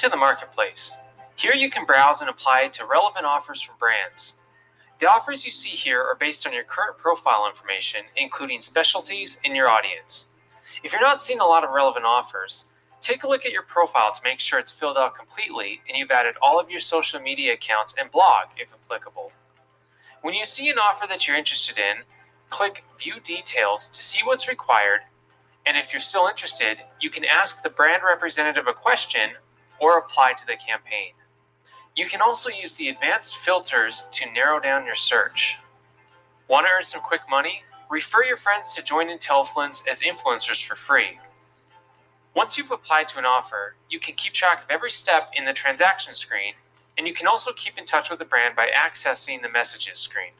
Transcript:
to the marketplace. Here you can browse and apply to relevant offers from brands. The offers you see here are based on your current profile information, including specialties and your audience. If you're not seeing a lot of relevant offers, take a look at your profile to make sure it's filled out completely and you've added all of your social media accounts and blog if applicable. When you see an offer that you're interested in, click View Details to see what's required, and if you're still interested, you can ask the brand representative a question or apply to the campaign. You can also use the advanced filters to narrow down your search. Want to earn some quick money? Refer your friends to join Intellifluence as influencers for free. Once you've applied to an offer, you can keep track of every step in the transaction screen, and you can also keep in touch with the brand by accessing the messages screen.